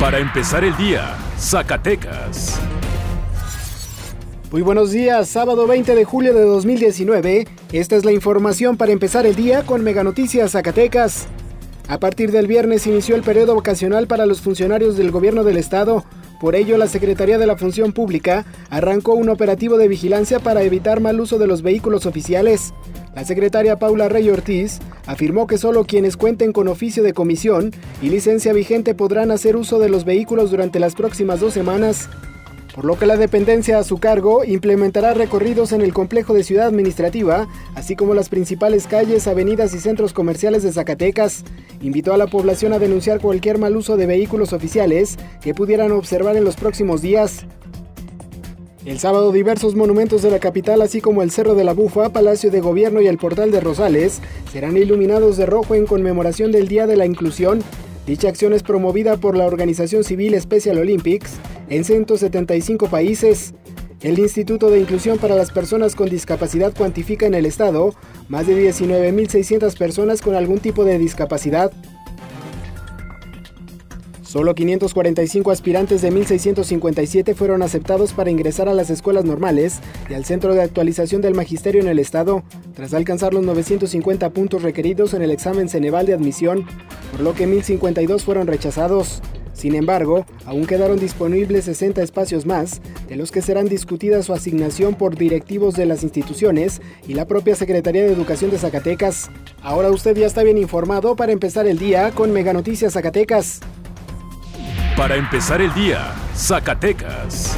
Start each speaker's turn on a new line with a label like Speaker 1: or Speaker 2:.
Speaker 1: Para empezar el día, Zacatecas.
Speaker 2: Muy buenos días, sábado 20 de julio de 2019. Esta es la información para empezar el día con Mega Noticias Zacatecas. A partir del viernes inició el periodo vacacional para los funcionarios del gobierno del estado. Por ello, la Secretaría de la Función Pública arrancó un operativo de vigilancia para evitar mal uso de los vehículos oficiales. La secretaria Paula Rey Ortiz afirmó que solo quienes cuenten con oficio de comisión y licencia vigente podrán hacer uso de los vehículos durante las próximas dos semanas, por lo que la dependencia a su cargo implementará recorridos en el complejo de ciudad administrativa, así como las principales calles, avenidas y centros comerciales de Zacatecas. Invitó a la población a denunciar cualquier mal uso de vehículos oficiales que pudieran observar en los próximos días. El sábado diversos monumentos de la capital, así como el Cerro de la Bufa, Palacio de Gobierno y el Portal de Rosales, serán iluminados de rojo en conmemoración del Día de la Inclusión. Dicha acción es promovida por la organización civil Special Olympics en 175 países. El Instituto de Inclusión para las Personas con Discapacidad cuantifica en el estado más de 19.600 personas con algún tipo de discapacidad. Solo 545 aspirantes de 1.657 fueron aceptados para ingresar a las escuelas normales y al Centro de Actualización del Magisterio en el Estado, tras alcanzar los 950 puntos requeridos en el examen Ceneval de admisión, por lo que 1.052 fueron rechazados. Sin embargo, aún quedaron disponibles 60 espacios más, de los que serán discutida su asignación por directivos de las instituciones y la propia Secretaría de Educación de Zacatecas. Ahora usted ya está bien informado para empezar el día con Mega Noticias Zacatecas.
Speaker 1: Para empezar el día, Zacatecas.